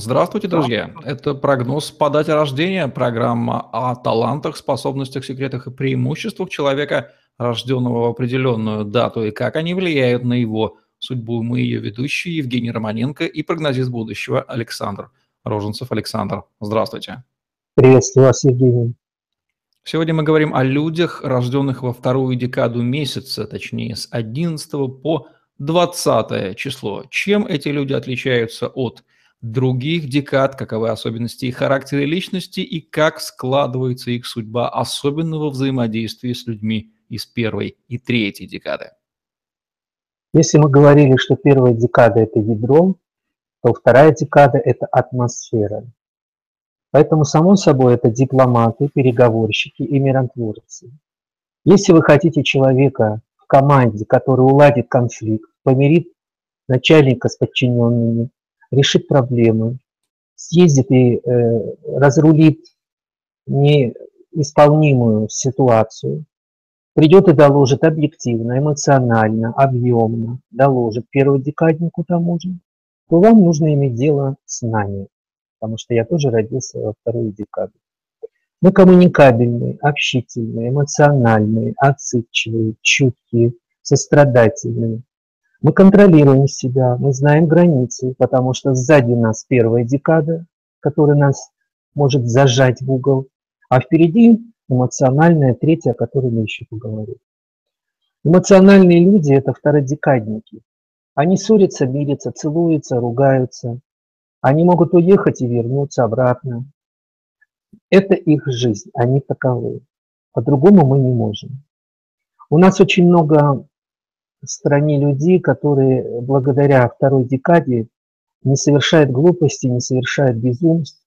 Здравствуйте, друзья! Это прогноз по дате рождения, программа о талантах, способностях, секретах и преимуществах человека, рожденного в определенную дату, и как они влияют на его судьбу. Мы ее ведущие Евгений Романенко и прогнозист будущего Александр Роженцев. Александр, здравствуйте. Приветствую вас, Евгений. Сегодня мы говорим о людях, рожденных во вторую декаду месяца, точнее с 11 по 20 число. Чем эти люди отличаются от других декад, каковы особенности и личности, и как складывается их судьба, особенно во взаимодействии с людьми из первой и третьей декады. Если мы говорили, что первая декада – это ядро, то вторая декада – это атмосфера. Поэтому, само собой, это дипломаты, переговорщики и миротворцы. Если вы хотите человека в команде, который уладит конфликт, помирит начальника с подчиненными, решит проблемы, съездит и э, разрулит неисполнимую ситуацию, придет и доложит объективно, эмоционально, объемно, доложит перводекаднику тому же, то вам нужно иметь дело с нами, потому что я тоже родился во вторую декаду. Мы коммуникабельные, общительные, эмоциональные, отзывчивые, чуткие, сострадательные, мы контролируем себя, мы знаем границы, потому что сзади нас первая декада, которая нас может зажать в угол, а впереди эмоциональная третья, о которой мы еще поговорим. Эмоциональные люди – это втородекадники. Они ссорятся, мирятся, целуются, ругаются. Они могут уехать и вернуться обратно. Это их жизнь, они таковы. По-другому мы не можем. У нас очень много стране людей, которые благодаря второй декаде не совершают глупости, не совершают безумств,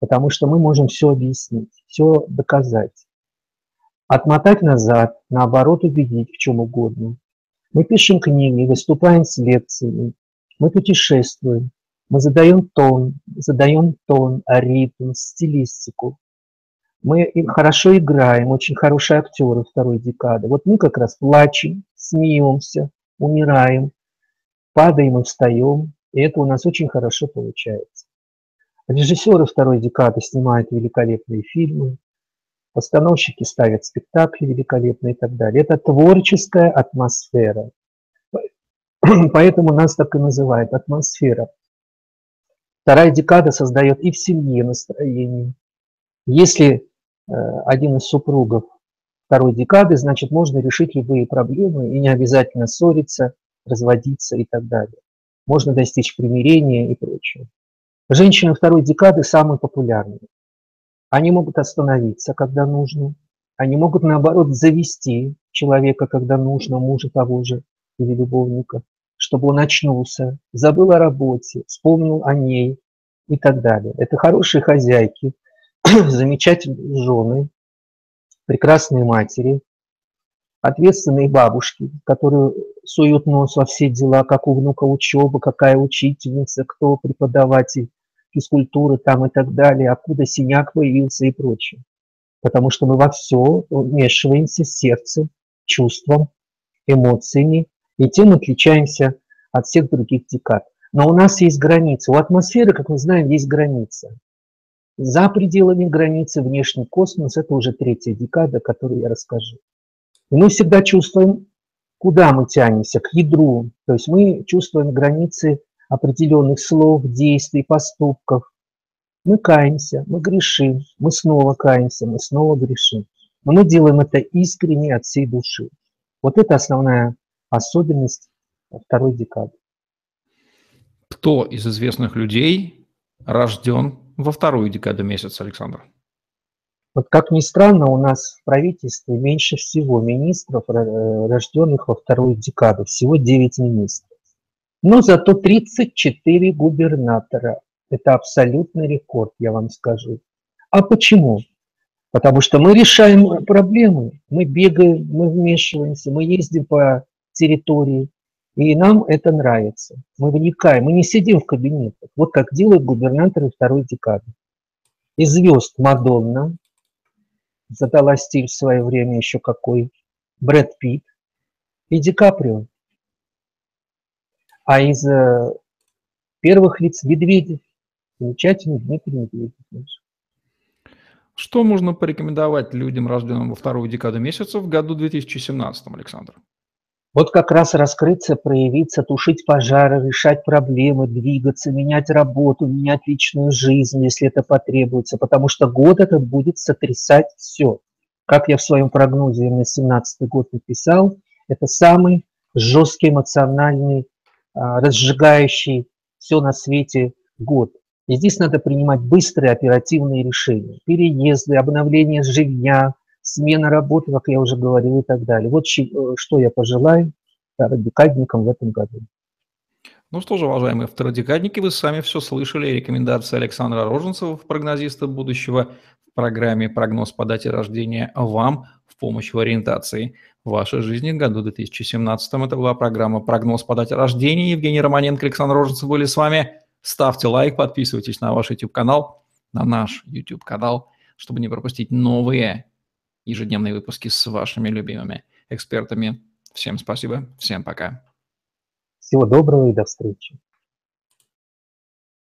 потому что мы можем все объяснить, все доказать. Отмотать назад, наоборот убедить в чем угодно. Мы пишем книги, выступаем с лекциями, мы путешествуем, мы задаем тон, задаем тон, ритм, стилистику. Мы хорошо играем, очень хорошие актеры второй декады. Вот мы как раз плачем, смеемся, умираем, падаем и встаем, и это у нас очень хорошо получается. Режиссеры второй декады снимают великолепные фильмы, постановщики ставят спектакли великолепные и так далее. Это творческая атмосфера. Поэтому нас так и называют атмосфера. Вторая декада создает и в семье настроение. Если Э, один из супругов второй декады, значит, можно решить любые проблемы и не обязательно ссориться, разводиться и так далее. Можно достичь примирения и прочее. Женщины второй декады самые популярные. Они могут остановиться, когда нужно. Они могут, наоборот, завести человека, когда нужно, мужа того же или любовника, чтобы он очнулся, забыл о работе, вспомнил о ней и так далее. Это хорошие хозяйки, замечательные жены, прекрасные матери, ответственные бабушки, которые суют нос во все дела, как у внука учеба, какая учительница, кто преподаватель физкультуры там и так далее, откуда синяк появился и прочее. Потому что мы во все вмешиваемся сердцем, чувством, эмоциями, и тем отличаемся от всех других декад. Но у нас есть граница. У атмосферы, как мы знаем, есть граница. За пределами границы внешний космос – это уже третья декада, которую я расскажу. И мы всегда чувствуем, куда мы тянемся, к ядру. То есть мы чувствуем границы определенных слов, действий, поступков. Мы каемся, мы грешим, мы снова каемся, мы снова грешим. Но мы делаем это искренне от всей души. Вот это основная особенность второй декады. Кто из известных людей рожден во вторую декаду месяца, Александр? Вот как ни странно, у нас в правительстве меньше всего министров, э, рожденных во вторую декаду, всего 9 министров. Но зато 34 губернатора. Это абсолютный рекорд, я вам скажу. А почему? Потому что мы решаем проблемы, мы бегаем, мы вмешиваемся, мы ездим по территории, и нам это нравится. Мы вникаем, мы не сидим в кабинетах. Вот как делают губернаторы второй декады. Из звезд Мадонна, задала стиль в свое время еще какой, Брэд Питт и Ди Каприо. А из э, первых лиц Медведев, Замечательный Дмитрий Медведев. Что можно порекомендовать людям, рожденным во вторую декаду месяца в году 2017, Александр? Вот как раз раскрыться, проявиться, тушить пожары, решать проблемы, двигаться, менять работу, менять личную жизнь, если это потребуется, потому что год этот будет сотрясать все. Как я в своем прогнозе на 17 год написал, это самый жесткий эмоциональный, а, разжигающий все на свете год. И здесь надо принимать быстрые оперативные решения. Переезды, обновление жилья, смена работы, как я уже говорил, и так далее. Вот э, что я пожелаю радикальникам в этом году. Ну что же, уважаемые втородекадники, вы сами все слышали. Рекомендации Александра Роженцева, прогнозиста будущего, в программе «Прогноз по дате рождения» вам в помощь в ориентации вашей жизни в году 2017. Это была программа «Прогноз по дате рождения». Евгений Романенко, Александр Роженцев были с вами. Ставьте лайк, подписывайтесь на ваш YouTube-канал, на наш YouTube-канал, чтобы не пропустить новые ежедневные выпуски с вашими любимыми экспертами. Всем спасибо, всем пока. Всего доброго и до встречи.